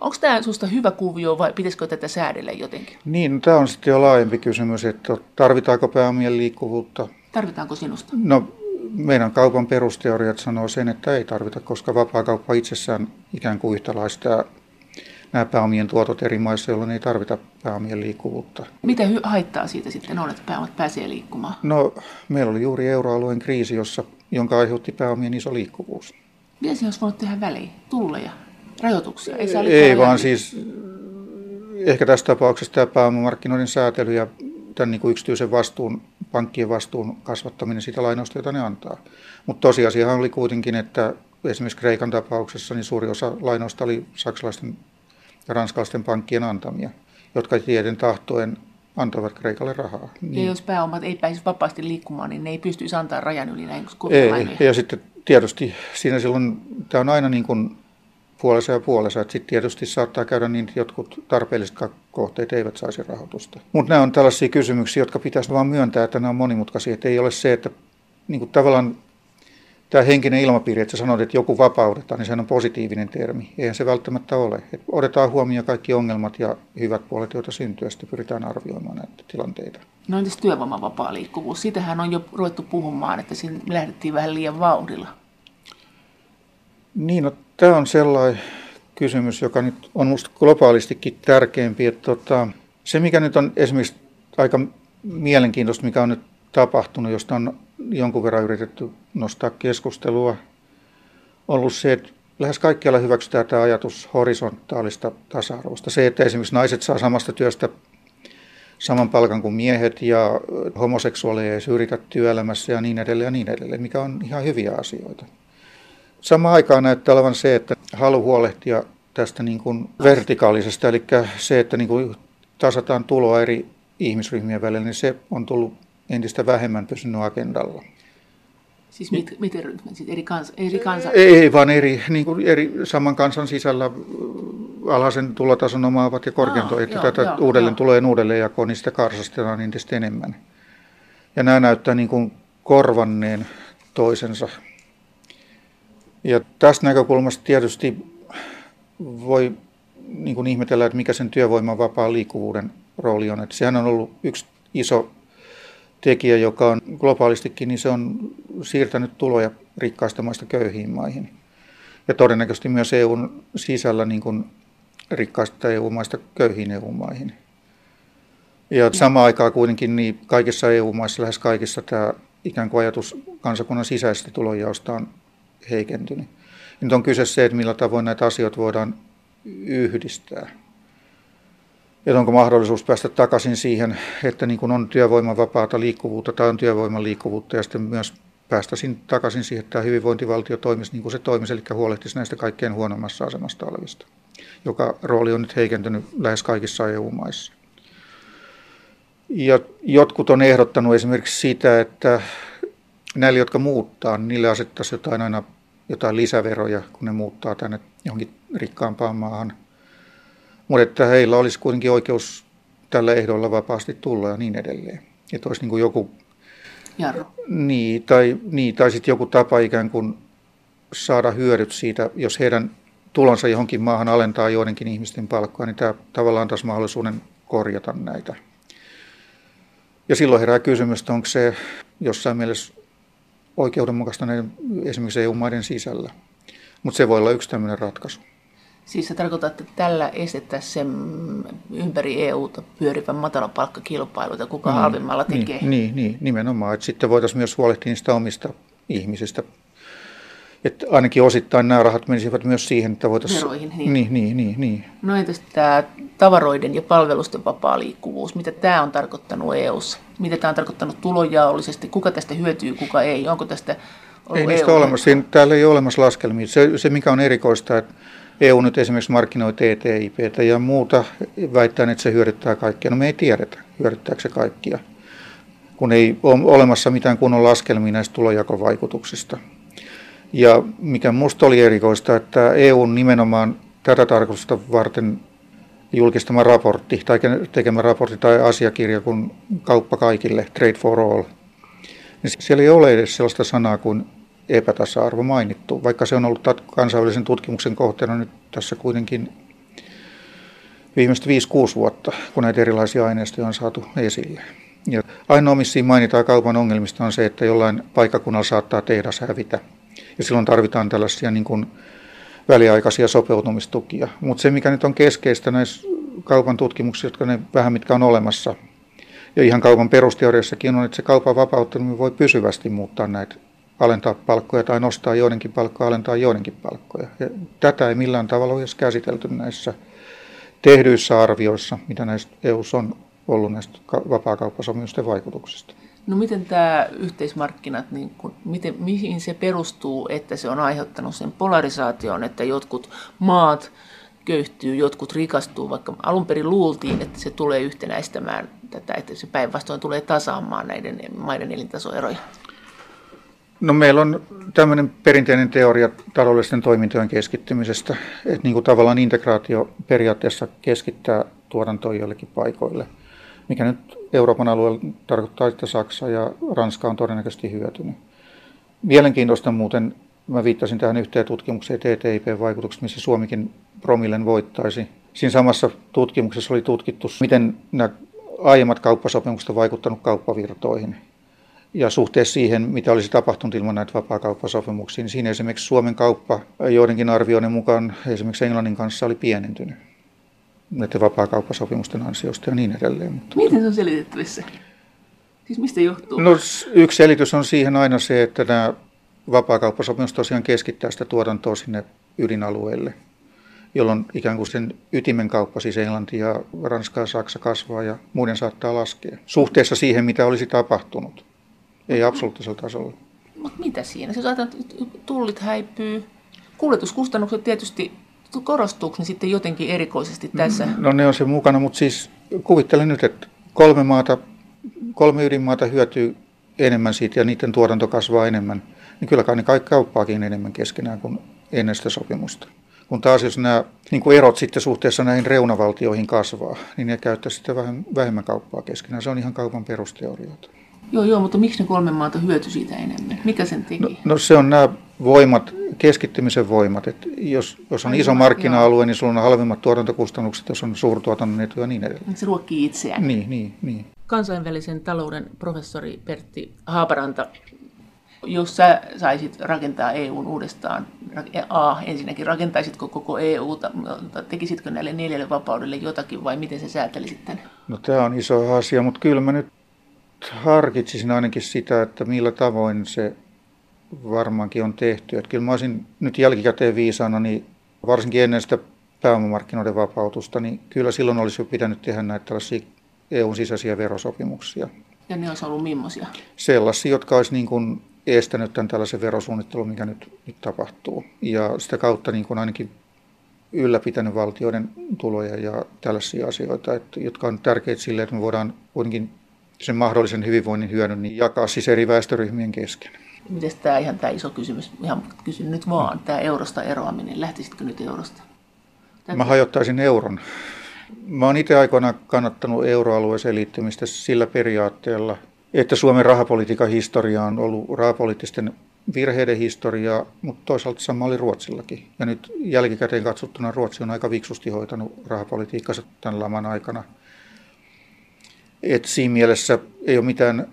Onko tämä sinusta hyvä kuvio vai pitäisikö tätä säädellä jotenkin? Niin, no, tämä on sitten jo laajempi kysymys, että tarvitaanko pääomien liikkuvuutta? Tarvitaanko sinusta? No, meidän kaupan perusteoriat sanoo sen, että ei tarvita, koska vapaakauppa itsessään ikään kuin yhtälaistaa nämä pääomien tuotot eri maissa, jolloin ei tarvita pääomien liikkuvuutta. Mitä haittaa siitä sitten on, että pääomat pääsee liikkumaan? No, meillä oli juuri euroalueen kriisi, jossa, jonka aiheutti pääomien iso liikkuvuus. Mitä se olisi voinut tehdä väliin? Tulleja? Rajoituksia? Ei, ei vaan siis ehkä tässä tapauksessa tämä pääomamarkkinoiden säätely ja tämän niin kuin yksityisen vastuun pankkien vastuun kasvattaminen siitä lainausta, jota ne antaa. Mutta tosiasiahan oli kuitenkin, että esimerkiksi Kreikan tapauksessa niin suuri osa lainoista oli saksalaisten ranskalaisten pankkien antamia, jotka tieten tahtoen antoivat Kreikalle rahaa. Niin. Ja jos pääomat ei pääsisi vapaasti liikkumaan, niin ne ei pystyisi antaa rajan yli näin Ei, ja sitten tietysti siinä silloin, tämä on aina niin kuin puolessa ja puolessa, että sitten tietysti saattaa käydä niin, että jotkut tarpeelliset kohteet eivät saisi rahoitusta. Mutta nämä on tällaisia kysymyksiä, jotka pitäisi vaan myöntää, että nämä on monimutkaisia, että ei ole se, että niin kuin tavallaan tämä henkinen ilmapiiri, että sä sanot, että joku vapaudetaan, niin se on positiivinen termi. Eihän se välttämättä ole. Että otetaan huomioon kaikki ongelmat ja hyvät puolet, joita syntyy, ja sitten pyritään arvioimaan näitä tilanteita. No entäs työvoiman vapaa liikkuvuus? Siitähän on jo ruvettu puhumaan, että siinä lähdettiin vähän liian vauhdilla. Niin, no, tämä on sellainen kysymys, joka nyt on minusta globaalistikin tärkeämpi. Että tota, se, mikä nyt on esimerkiksi aika mielenkiintoista, mikä on nyt tapahtunut, josta on jonkun verran yritetty nostaa keskustelua, ollut se, että lähes kaikkialla hyväksytään tämä ajatus horisontaalista tasa-arvosta. Se, että esimerkiksi naiset saa samasta työstä saman palkan kuin miehet ja homoseksuaaleja ei syrjitä työelämässä ja niin edelleen ja niin edelleen, mikä on ihan hyviä asioita. Samaan aikaan näyttää olevan se, että halu huolehtia tästä niin kuin vertikaalisesta, eli se, että niin kuin tasataan tuloa eri ihmisryhmien välillä, niin se on tullut entistä vähemmän pysynyt agendalla. Siis mit, miten ryhmät? Siis eri, kans, eri kansa? Ei, vaan eri, niin kuin eri saman kansan sisällä alhaisen tulotason omaavat ja korkean, oh, että joo, tätä joo, uudelleen tulee uudelleenjakoon, niin sitä karsastetaan entistä enemmän. Ja nämä näyttää niin kuin korvanneen toisensa. Ja tästä näkökulmasta tietysti voi niin kuin ihmetellä, että mikä sen työvoiman vapaan liikkuvuuden rooli on. Että sehän on ollut yksi iso tekijä, joka on globaalistikin, niin se on siirtänyt tuloja rikkaista maista köyhiin maihin. Ja todennäköisesti myös EUn sisällä niin kuin rikkaista EU-maista köyhiin EU-maihin. Ja samaan aikaan kuitenkin niin kaikissa EU-maissa, lähes kaikissa tämä ikään kuin ajatus kansakunnan sisäisestä tulonjaosta on heikentynyt. Nyt on kyse se, että millä tavoin näitä asioita voidaan yhdistää. Että onko mahdollisuus päästä takaisin siihen, että niin kuin on työvoiman vapaata liikkuvuutta tai on työvoiman liikkuvuutta ja sitten myös päästä takaisin siihen, että tämä hyvinvointivaltio toimisi niin kuin se toimisi, eli huolehtisi näistä kaikkein huonommassa asemasta olevista, joka rooli on nyt heikentynyt lähes kaikissa EU-maissa. Ja jotkut on ehdottanut esimerkiksi sitä, että näille, jotka muuttaa, niin niille asettaisiin jotain aina jotain lisäveroja, kun ne muuttaa tänne johonkin rikkaampaan maahan. Mutta että heillä olisi kuitenkin oikeus tällä ehdolla vapaasti tulla ja niin edelleen. Että olisi niin kuin joku... Jarro. Niin, tai, niin, tai sitten joku tapa ikään kuin saada hyödyt siitä, jos heidän tulonsa johonkin maahan alentaa joidenkin ihmisten palkkoa, niin tämä tavallaan taas mahdollisuuden korjata näitä. Ja silloin herää kysymys, että onko se jossain mielessä oikeudenmukaista näiden esimerkiksi EU-maiden sisällä. Mutta se voi olla yksi tämmöinen ratkaisu. Siis se tarkoittaa, että tällä estettäisiin sen ympäri EUta pyörivän matalapalkkakilpailu, että kuka niin, halvimmalla tekee. Niin, niin, niin nimenomaan. Että sitten voitaisiin myös huolehtia niistä omista ihmisistä. Että ainakin osittain nämä rahat menisivät myös siihen, että voitaisiin... Veroihin, niin. Niin, niin, niin. niin. No entäs tämä tavaroiden ja palvelusten vapaa liikkuvuus, mitä tämä on tarkoittanut EUssa? Mitä tämä on tarkoittanut tulonjaollisesti? Kuka tästä hyötyy, kuka ei? Onko tästä ollut Ei niistä EU olemassa. Siinä, täällä ei ole olemassa laskelmia. Se, se, mikä on erikoista, että EU nyt esimerkiksi markkinoi TTIP ja muuta, väittää, että se hyödyttää kaikkia. No me ei tiedetä, hyödyttääkö se kaikkia, kun ei ole olemassa mitään kunnon laskelmia näistä tulojakovaikutuksista. Ja mikä minusta oli erikoista, että EU nimenomaan tätä tarkoitusta varten julkistama raportti tai tekemä raportti tai asiakirja kuin kauppa kaikille, Trade for All, niin siellä ei ole edes sellaista sanaa kuin epätasa-arvo mainittu, vaikka se on ollut kansainvälisen tutkimuksen kohteena nyt tässä kuitenkin viimeiset 5-6 vuotta, kun näitä erilaisia aineistoja on saatu esille. Ja ainoa, missä mainitaan kaupan ongelmista, on se, että jollain paikkakunnalla saattaa tehdas hävitä. Ja silloin tarvitaan tällaisia niin kuin väliaikaisia sopeutumistukia. Mutta se, mikä nyt on keskeistä näissä kaupan tutkimuksissa, jotka ne vähän mitkä on olemassa, ja ihan kaupan perusteoriassakin on, että se kaupan vapauttaminen voi pysyvästi muuttaa näitä alentaa palkkoja tai nostaa joidenkin palkkoja, alentaa joidenkin palkkoja. Ja tätä ei millään tavalla ole edes käsitelty näissä tehdyissä arvioissa, mitä näistä EU on ollut näistä vapaakauppasopimusten vaikutuksista. No miten tämä yhteismarkkinat, niin kun, miten, mihin se perustuu, että se on aiheuttanut sen polarisaation, että jotkut maat köyhtyy, jotkut rikastuu, vaikka alun perin luultiin, että se tulee yhtenäistämään tätä, että se päinvastoin tulee tasaamaan näiden maiden elintasoeroja? No meillä on tämmöinen perinteinen teoria taloudellisten toimintojen keskittymisestä, että niin kuin tavallaan integraatio periaatteessa keskittää tuotantoa joillekin paikoille, mikä nyt Euroopan alueella tarkoittaa, että Saksa ja Ranska on todennäköisesti hyötynyt. Mielenkiintoista muuten, mä viittasin tähän yhteen tutkimukseen TTIP-vaikutukset, missä Suomikin promillen voittaisi. Siinä samassa tutkimuksessa oli tutkittu, miten nämä aiemmat kauppasopimukset ovat vaikuttaneet kauppavirtoihin. Ja suhteessa siihen, mitä olisi tapahtunut ilman näitä vapaakauppasopimuksia, niin siinä esimerkiksi Suomen kauppa joidenkin arvioiden mukaan esimerkiksi Englannin kanssa oli pienentynyt näiden vapaakauppasopimusten ansiosta ja niin edelleen. Mutta... Miten se on selitettävissä? Siis mistä johtuu? No, yksi selitys on siihen aina se, että nämä vapaakauppasopimus tosiaan keskittää sitä tuotantoa sinne ydinalueelle jolloin ikään kuin sen ytimen kauppa, siis Englanti ja Ranska ja Saksa kasvaa ja muiden saattaa laskea. Suhteessa siihen, mitä olisi tapahtunut. Ei absoluuttisella tasolla. Mutta mitä siinä? Jos ajatellaan, että tullit häipyy, kuljetuskustannukset tietysti korostuuko ne sitten jotenkin erikoisesti tässä? No ne on se mukana, mutta siis kuvittelen nyt, että kolme maata, kolme ydinmaata hyötyy enemmän siitä ja niiden tuotanto kasvaa enemmän. Niin kyllä kai ne kaikki kauppaakin enemmän keskenään kuin ennen sitä sopimusta. Kun taas jos nämä niin kuin erot sitten suhteessa näihin reunavaltioihin kasvaa, niin ne käyttää sitten vähän vähemmän kauppaa keskenään. Se on ihan kaupan perusteorioita. Joo, joo, mutta miksi ne kolme maata hyöty siitä enemmän? Mikä sen teki? No, no se on nämä voimat, keskittymisen voimat. Että jos, jos on Aivan, iso markkina-alue, joo. niin sulla on halvemmat tuotantokustannukset, jos on suurtuotannon etu ja niin edelleen. Se ruokkii itseään. Niin, niin, niin. Kansainvälisen talouden professori Pertti Haaparanta jos sä saisit rakentaa EUn uudestaan, A, ensinnäkin rakentaisitko koko EUta, tekisitkö näille neljälle vapaudelle jotakin vai miten sä säätelisit tänne? No tämä on iso asia, mutta kyllä mä nyt harkitsisin ainakin sitä, että millä tavoin se varmaankin on tehty. Että kyllä mä olisin nyt jälkikäteen viisaana, niin varsinkin ennen sitä pääomamarkkinoiden vapautusta, niin kyllä silloin olisi jo pitänyt tehdä näitä tällaisia EUn sisäisiä verosopimuksia. Ja ne olisi ollut millaisia? Sellaisia, jotka olisi niin kuin estänyt tämän tällaisen verosuunnittelun, mikä nyt, nyt tapahtuu. Ja sitä kautta niin kuin ainakin ylläpitänyt valtioiden tuloja ja tällaisia asioita, että, jotka on tärkeitä sille, että me voidaan kuitenkin sen mahdollisen hyvinvoinnin hyödyn niin jakaa siis eri väestöryhmien kesken. Miten tämä ihan tämä iso kysymys, ihan kysyn nyt vaan, tämä eurosta eroaminen, lähtisitkö nyt eurosta? Tämä... Mä hajottaisin euron. Mä oon itse aikoinaan kannattanut euroalueeseen liittymistä sillä periaatteella, että Suomen rahapolitiikan historia on ollut rahapoliittisten virheiden historiaa, mutta toisaalta sama oli Ruotsillakin. Ja nyt jälkikäteen katsottuna Ruotsi on aika viksusti hoitanut rahapolitiikkansa tämän laman aikana. Et siinä mielessä ei ole mitään,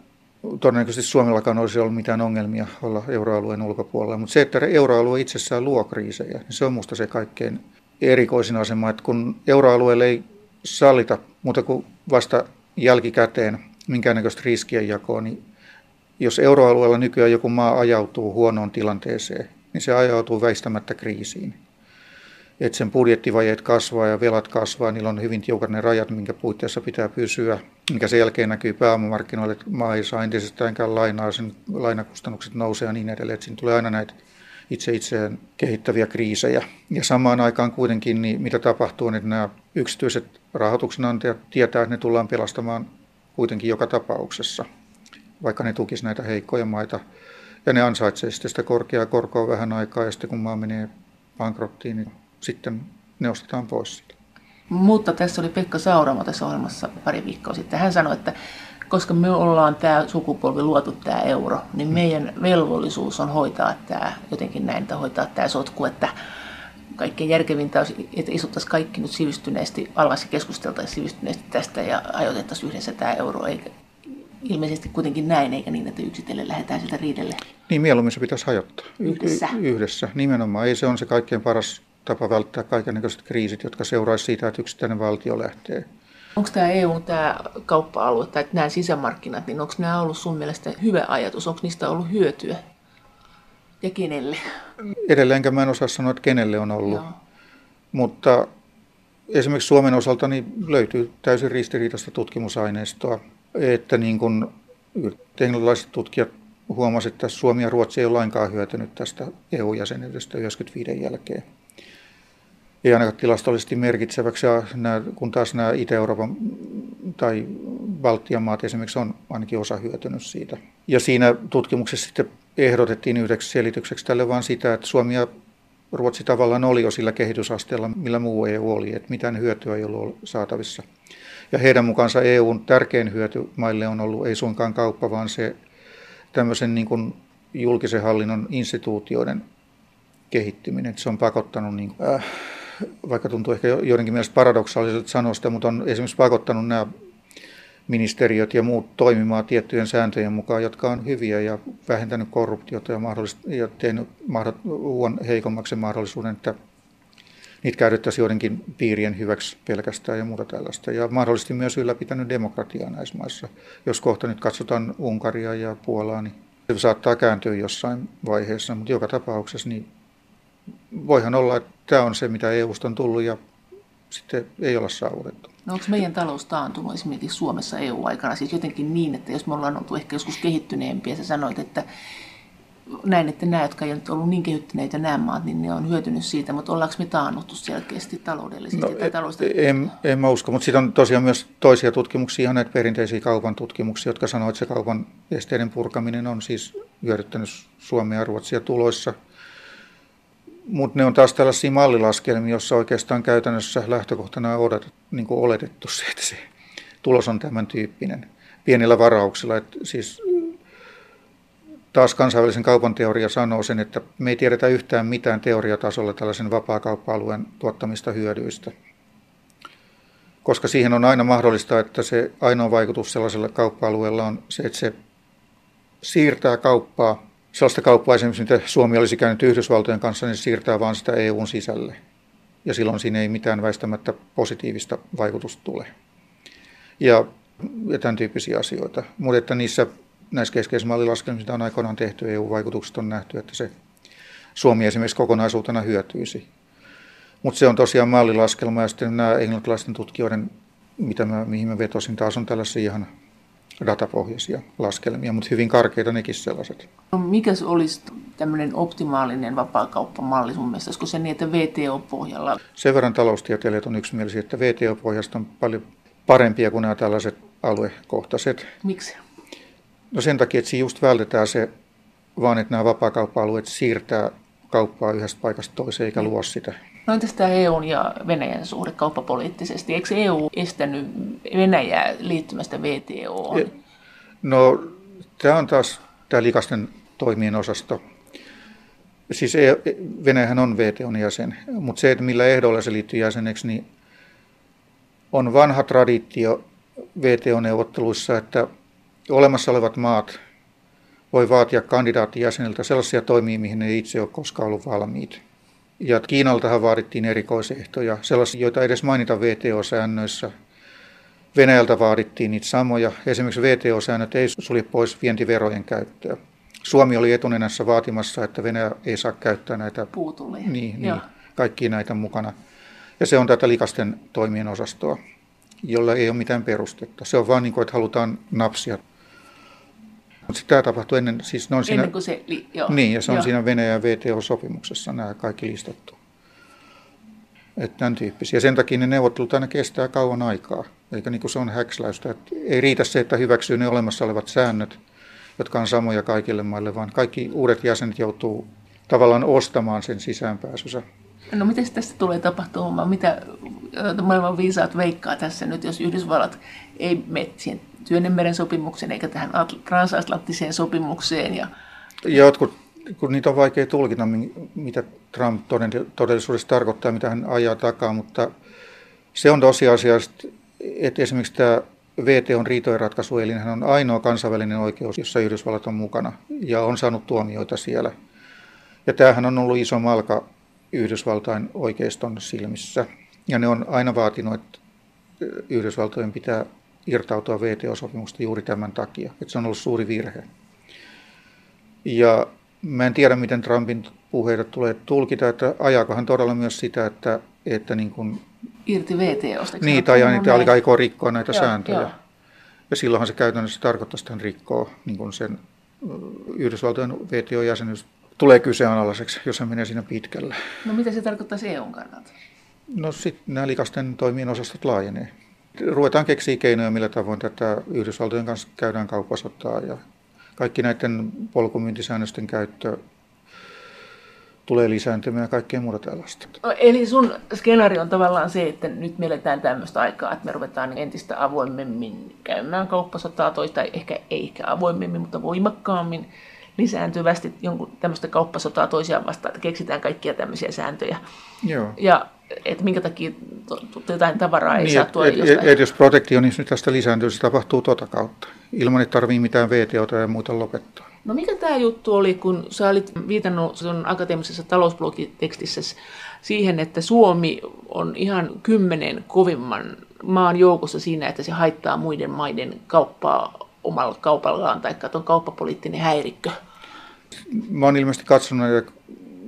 todennäköisesti Suomellakaan olisi ollut mitään ongelmia olla euroalueen ulkopuolella. Mutta se, että euroalue itsessään luo kriisejä, niin se on minusta se kaikkein erikoisin asema, että kun euroalueelle ei sallita muuta kuin vasta jälkikäteen minkäännäköistä riskien jakoa, niin jos euroalueella nykyään joku maa ajautuu huonoon tilanteeseen, niin se ajautuu väistämättä kriisiin. Että sen budjettivajeet kasvaa ja velat kasvaa, niillä on hyvin tiukat ne rajat, minkä puitteissa pitää pysyä, mikä sen jälkeen näkyy pääomamarkkinoille, että maa ei saa entisestäänkään lainaa, sen lainakustannukset nousee ja niin edelleen. Että siinä tulee aina näitä itse itseään kehittäviä kriisejä. Ja samaan aikaan kuitenkin, niin mitä tapahtuu, niin nämä yksityiset rahoituksenantajat tietää, että ne tullaan pelastamaan kuitenkin joka tapauksessa, vaikka ne tukisi näitä heikkoja maita. Ja ne ansaitsee sitten sitä korkeaa korkoa vähän aikaa, ja sitten kun maa menee bankrottiin, niin sitten ne ostetaan pois sitä. Mutta tässä oli Pekka Sauramo tässä ohjelmassa pari viikkoa sitten. Hän sanoi, että koska me ollaan tämä sukupolvi luotu tämä euro, niin meidän velvollisuus on hoitaa tämä jotenkin näin, että hoitaa tämä sotku, että kaikkein järkevintä olisi, että istuttaisiin kaikki nyt sivistyneesti ja keskusteltaisiin sivistyneesti tästä ja ajoitettaisiin yhdessä tämä euro, eikä ilmeisesti kuitenkin näin, eikä niin, että yksitellen lähdetään sitä riidelle. Niin, mieluummin se pitäisi hajottaa. Yhdessä. Y- yhdessä, nimenomaan. Ei se on se kaikkein paras tapa välttää kaikenlaiset kriisit, jotka seuraisivat siitä, että yksittäinen valtio lähtee. Onko tämä EU, tämä kauppa-alue tai nämä sisämarkkinat, niin onko nämä ollut sun mielestä hyvä ajatus? Onko niistä ollut hyötyä? Ja kenelle? Edelleenkä mä en osaa sanoa, että kenelle on ollut. Joo. Mutta esimerkiksi Suomen osalta niin löytyy täysin ristiriitaista tutkimusaineistoa, että niin kun englantilaiset tutkijat huomasivat, että Suomi ja Ruotsi ei ole lainkaan hyötynyt tästä EU-jäsenyydestä 95 jälkeen. Ei ainakaan tilastollisesti merkitseväksi, ja nämä, kun taas nämä Itä-Euroopan tai Baltian maat esimerkiksi on ainakin osa hyötynyt siitä. Ja siinä tutkimuksessa sitten ehdotettiin yhdeksi selitykseksi tälle vaan sitä, että Suomi ja Ruotsi tavallaan oli jo sillä kehitysasteella, millä muu EU oli, että mitään hyötyä ei ollut saatavissa. Ja heidän mukaansa EUn tärkein hyöty maille on ollut ei suinkaan kauppa, vaan se tämmöisen niin kuin julkisen hallinnon instituutioiden kehittyminen. Se on pakottanut, niin, äh, vaikka tuntuu ehkä joidenkin mielestä paradoksaaliselta sanoa sitä, mutta on esimerkiksi pakottanut nämä ministeriöt ja muut toimimaan tiettyjen sääntöjen mukaan, jotka on hyviä ja vähentänyt korruptiota ja, ja tehnyt huon heikommaksi mahdollisuuden, että niitä käytettäisiin joidenkin piirien hyväksi pelkästään ja muuta tällaista. Ja mahdollisesti myös ylläpitänyt demokratiaa näissä maissa. Jos kohta nyt katsotaan Unkaria ja Puolaa, niin se saattaa kääntyä jossain vaiheessa, mutta joka tapauksessa niin voihan olla, että tämä on se, mitä EUsta on tullut ja sitten ei olla saavutettu. No onko meidän talous taantunut esimerkiksi Suomessa EU-aikana siis jotenkin niin, että jos me ollaan oltu ehkä joskus kehittyneempiä, sä sanoit, että näin, että nämä, jotka eivät ollut niin kehittyneitä nämä maat, niin ne on hyötynyt siitä, mutta ollaanko me taannuttu selkeästi taloudellisesti? No, tai taloudellisesti? En, en mä usko, mutta sitten on tosiaan myös toisia tutkimuksia, ihan näitä perinteisiä kaupan tutkimuksia, jotka sanoo, että se kaupan esteiden purkaminen on siis hyödyttänyt Suomea ja Ruotsia tuloissa. Mutta ne on taas tällaisia mallilaskelmia, joissa oikeastaan käytännössä lähtökohtana on odotettu, niin oletettu se, että se tulos on tämän tyyppinen pienillä varauksilla. Että siis taas kansainvälisen kaupan teoria sanoo sen, että me ei tiedetä yhtään mitään teoriatasolla tällaisen vapaakauppa-alueen tuottamista hyödyistä. Koska siihen on aina mahdollista, että se ainoa vaikutus sellaisella kauppa-alueella on se, että se siirtää kauppaa, sellaista kauppaa esimerkiksi, mitä Suomi olisi käynyt Yhdysvaltojen kanssa, niin se siirtää vain sitä EUn sisälle. Ja silloin siinä ei mitään väistämättä positiivista vaikutusta tule. Ja, ja tämän tyyppisiä asioita. Mutta että niissä näissä keskeisissä mallilaskelmissa, mitä on aikoinaan tehty, EU-vaikutukset on nähty, että se Suomi esimerkiksi kokonaisuutena hyötyisi. Mutta se on tosiaan mallilaskelma ja sitten nämä englantilaisten tutkijoiden, mitä mä, mihin mä vetosin, taas on tällaisia ihan datapohjaisia laskelmia, mutta hyvin karkeita nekin sellaiset. No, mikä olisi tämmöinen optimaalinen vapaakauppamalli sun mielestä? Olisiko se niin, että VTO-pohjalla? Sen verran taloustieteilijät on yksimielisiä, että VTO-pohjasta on paljon parempia kuin nämä tällaiset aluekohtaiset. Miksi? No sen takia, että siinä just vältetään se vaan, että nämä vapaakauppa-alueet siirtää kauppaa yhdestä paikasta toiseen eikä luo sitä. No entäs tämä EUn ja Venäjän suhde kauppapoliittisesti? Eikö EU estänyt Venäjää liittymästä VTOon? No tämä on taas tämä likasten toimien osasto. Siis e Venäjähän on VTOn jäsen, mutta se, että millä ehdoilla se liittyy jäseneksi, niin on vanha traditio VTO-neuvotteluissa, että olemassa olevat maat voi vaatia kandidaattijäseniltä sellaisia toimia, mihin ne itse ole koskaan ollut valmiit. Ja Kiinaltahan vaadittiin erikoisehtoja, sellaisia, joita edes mainita VTO-säännöissä. Venäjältä vaadittiin niitä samoja. Esimerkiksi VTO-säännöt ei sulje pois vientiverojen käyttöä. Suomi oli etunenässä vaatimassa, että Venäjä ei saa käyttää näitä Puutulia. Niin, niin, kaikkia näitä mukana. Ja se on tätä likasten toimien osastoa, jolla ei ole mitään perustetta. Se on vain niin kuin, että halutaan napsia mutta tämä tapahtui ennen, siis ne on siinä, ennen kuin se, li, joo. Niin, ja se on joo. siinä Venäjän VTO-sopimuksessa nämä kaikki listattu. Että tämän tyyppisiä. Sen takia ne neuvottelut aina kestää kauan aikaa, eikä niin kuin se on häksläystä. Että ei riitä se, että hyväksyy ne olemassa olevat säännöt, jotka on samoja kaikille maille, vaan kaikki uudet jäsenet joutuu tavallaan ostamaan sen sisäänpääsynsä. No miten tästä tulee tapahtumaan? Mitä maailman viisaat veikkaa tässä nyt, jos Yhdysvallat ei mene siihen Työnnemeren sopimukseen eikä tähän transatlanttiseen sopimukseen. Ja... Jotkut, kun niitä on vaikea tulkita, mitä Trump todellisuudessa tarkoittaa, mitä hän ajaa takaa, mutta se on tosiasia, että esimerkiksi tämä VTOn riitojen ratkaisuelin hän on ainoa kansainvälinen oikeus, jossa Yhdysvallat on mukana ja on saanut tuomioita siellä. Ja tämähän on ollut iso malka Yhdysvaltain oikeiston silmissä. Ja ne on aina vaatinut, että Yhdysvaltojen pitää irtautua VTO-sopimusta juuri tämän takia. Että se on ollut suuri virhe. Ja mä en tiedä, miten Trumpin puheita tulee tulkita, että ajaakohan todella myös sitä, että, että niin kuin, Irti VTOsta. Niin, tai niitä alkaa aikoo rikkoa näitä joo, sääntöjä. Joo. Ja silloinhan se käytännössä tarkoittaa, että hän rikkoo niin kuin sen Yhdysvaltojen VTO-jäsenyys tulee kyseenalaiseksi, jos hän menee siinä pitkälle. No mitä se tarkoittaa EUn kannalta? No sitten nämä likasten toimien osastot laajenee. Ruvetaan keksiä keinoja, millä tavoin tätä Yhdysvaltojen kanssa käydään kauppasotaa ja kaikki näiden polkumyyntisäännösten käyttö tulee lisääntymään ja kaikkea muuta tällaista. Eli sun skenaario on tavallaan se, että nyt me eletään tämmöistä aikaa, että me ruvetaan entistä avoimemmin käymään kauppasotaa, toista ehkä ei ehkä avoimemmin, mutta voimakkaammin lisääntyvästi jonkun tämmöistä kauppasotaa toisiaan vastaan, että keksitään kaikkia tämmöisiä sääntöjä. Joo. Ja että minkä takia jotain tavaraa ei niin, saa tuoda et, jostain. Et, jos protektionismi tästä lisääntyy, se tapahtuu tota kautta, ilman että tarvii mitään VTOta ja muuta lopettaa. No mikä tämä juttu oli, kun sä olit viitannut sun akateemisessa talousblogitekstissä siihen, että Suomi on ihan kymmenen kovimman maan joukossa siinä, että se haittaa muiden maiden kauppaa omalla kaupallaan, tai on kauppapoliittinen häirikkö. Mä oon ilmeisesti katsonut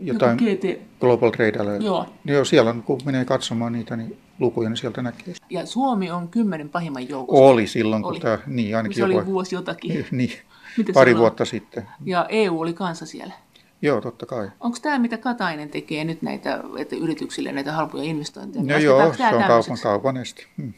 jotain GT... Global Trade Alert. Joo. Joo, siellä kun menee katsomaan niitä niin lukuja, niin sieltä näkee. Ja Suomi on kymmenen pahimman joukossa. Oli silloin, kun oli. tämä, niin ainakin Se oli joku, vuosi jotakin. niin, Mitä pari vuotta sitten. Ja EU oli kanssa siellä. Joo, totta kai. Onko tämä, mitä Katainen tekee nyt näitä että yrityksille näitä halpoja investointeja? No Lasketaanko joo, se on kaupan, kaupan este. Hmm.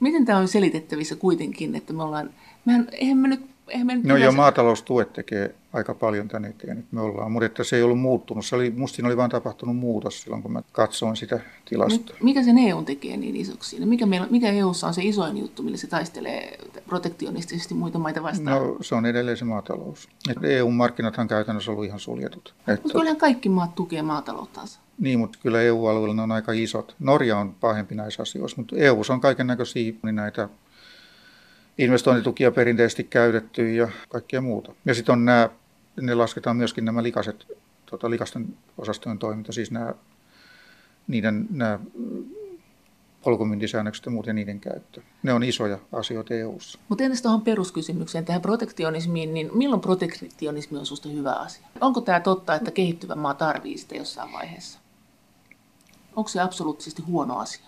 Miten tämä on selitettävissä kuitenkin, että me ollaan, mehän, eihän me nyt, eihän me nyt No joo, yleensä- maataloustuet tekee aika paljon tänne eteen, että me ollaan, mutta että se ei ollut muuttunut. Se oli, musta siinä oli vain tapahtunut muutos silloin, kun mä katsoin sitä tilastoa. Mik- Mikä sen EU tekee niin isoksi? Mikä, meillä, mikä EUssa on se isoin juttu, millä se taistelee protektionistisesti muita maita vastaan? No se on edelleen se maatalous. Et EU-markkinathan käytännössä ollut ihan suljetut. Et, Mutta kyllähän kaikki maat tukee maatalouttansa. niin, mutta kyllä EU-alueella ne on aika isot. Norja on pahempi näissä asioissa, mutta EU on kaiken näköisiä niin näitä investointitukia perinteisesti käytetty ja kaikkea muuta. Ja sitten on nämä, ne lasketaan myöskin nämä likaset, tota, likasten osastojen toiminta, siis nämä, niiden nämä polkumyyntisäännökset ja muut ja niiden käyttö. Ne on isoja asioita EU:ssa. Mutta entäs tuohon peruskysymykseen, tähän protektionismiin, niin milloin protektionismi on susta hyvä asia? Onko tämä totta, että kehittyvä maa tarvii sitä jossain vaiheessa? Onko se absoluuttisesti huono asia?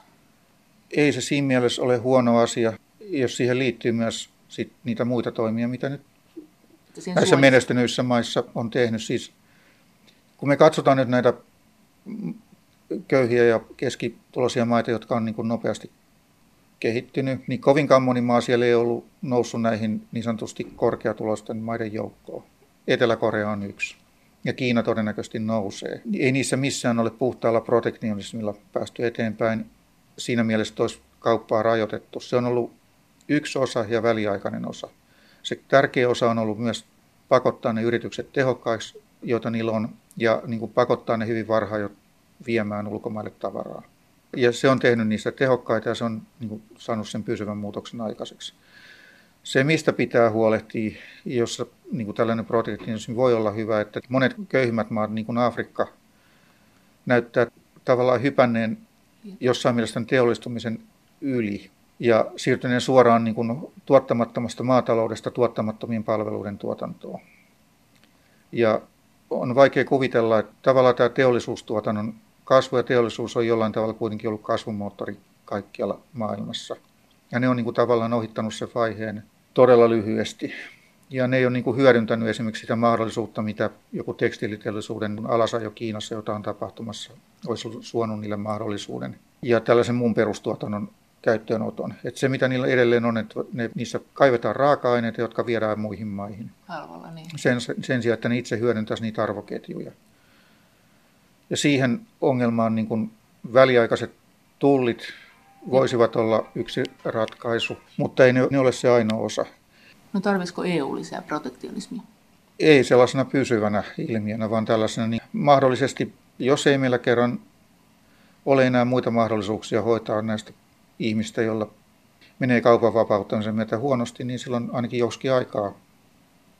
Ei se siinä mielessä ole huono asia, jos siihen liittyy myös sit niitä muita toimia, mitä nyt Sen näissä suojassa- menestyneissä maissa on tehnyt. Siis, kun me katsotaan nyt näitä köyhiä ja keskituloisia maita, jotka on niin kuin nopeasti kehittynyt, niin kovinkaan moni maa siellä ei ollut noussut näihin niin sanotusti korkeatuloisten maiden joukkoon. Etelä-Korea on yksi. Ja Kiina todennäköisesti nousee. Ei niissä missään ole puhtaalla protektionismilla päästy eteenpäin. Siinä mielessä olisi kauppaa rajoitettu. Se on ollut yksi osa ja väliaikainen osa. Se tärkeä osa on ollut myös pakottaa ne yritykset tehokkaiksi, joita niillä on, ja niin kuin pakottaa ne hyvin varhain jo viemään ulkomaille tavaraa. Ja se on tehnyt niistä tehokkaita ja se on niin kuin, saanut sen pysyvän muutoksen aikaiseksi. Se, mistä pitää huolehtia, jossa niin kuin tällainen protektionismi voi olla hyvä, että monet köyhimmät maat, niin kuin Afrikka, näyttää tavallaan hypänneen jossain mielessä teollistumisen yli ja siirtyneen suoraan niin kuin tuottamattomasta maataloudesta tuottamattomien palveluiden tuotantoon. Ja on vaikea kuvitella, että tavallaan tämä teollisuustuotannon kasvu ja teollisuus on jollain tavalla kuitenkin ollut kasvumoottori kaikkialla maailmassa. Ja ne on niin kuin tavallaan ohittanut sen vaiheen todella lyhyesti. Ja ne ei ole niin kuin hyödyntänyt esimerkiksi sitä mahdollisuutta, mitä joku tekstiiliteollisuuden alasajo Kiinassa, jota on tapahtumassa, olisi suonut niille mahdollisuuden. Ja tällaisen muun perustuotannon käyttöönoton. Että se, mitä niillä edelleen on, että ne, niissä kaivetaan raaka-aineita, jotka viedään muihin maihin. Halvalla, niin. Sen, sen sijaan, että ne itse hyödyntäisi niitä arvoketjuja. Ja siihen ongelmaan niin kuin väliaikaiset tullit voisivat olla yksi ratkaisu, mutta ei ne, ne ole se ainoa osa. No tarvisiko EU lisää protektionismia? Ei sellaisena pysyvänä ilmiönä, vaan tällaisena niin mahdollisesti, jos ei meillä kerran ole enää muita mahdollisuuksia hoitaa näistä ihmistä, joilla menee kaupan vapauttamisen myötä huonosti, niin silloin ainakin joskin aikaa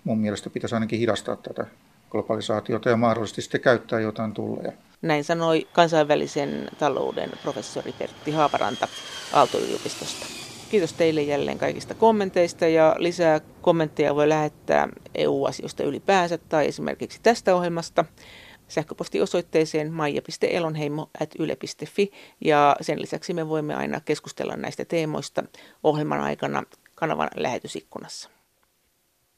mun mielestä pitäisi ainakin hidastaa tätä globalisaatiota ja mahdollisesti sitten käyttää jotain tulleja. Näin sanoi kansainvälisen talouden professori Pertti Haaparanta Aalto-yliopistosta. Kiitos teille jälleen kaikista kommenteista ja lisää kommentteja voi lähettää EU-asioista ylipäänsä tai esimerkiksi tästä ohjelmasta sähköpostiosoitteeseen maija.elonheimo.yle.fi ja sen lisäksi me voimme aina keskustella näistä teemoista ohjelman aikana kanavan lähetysikkunassa.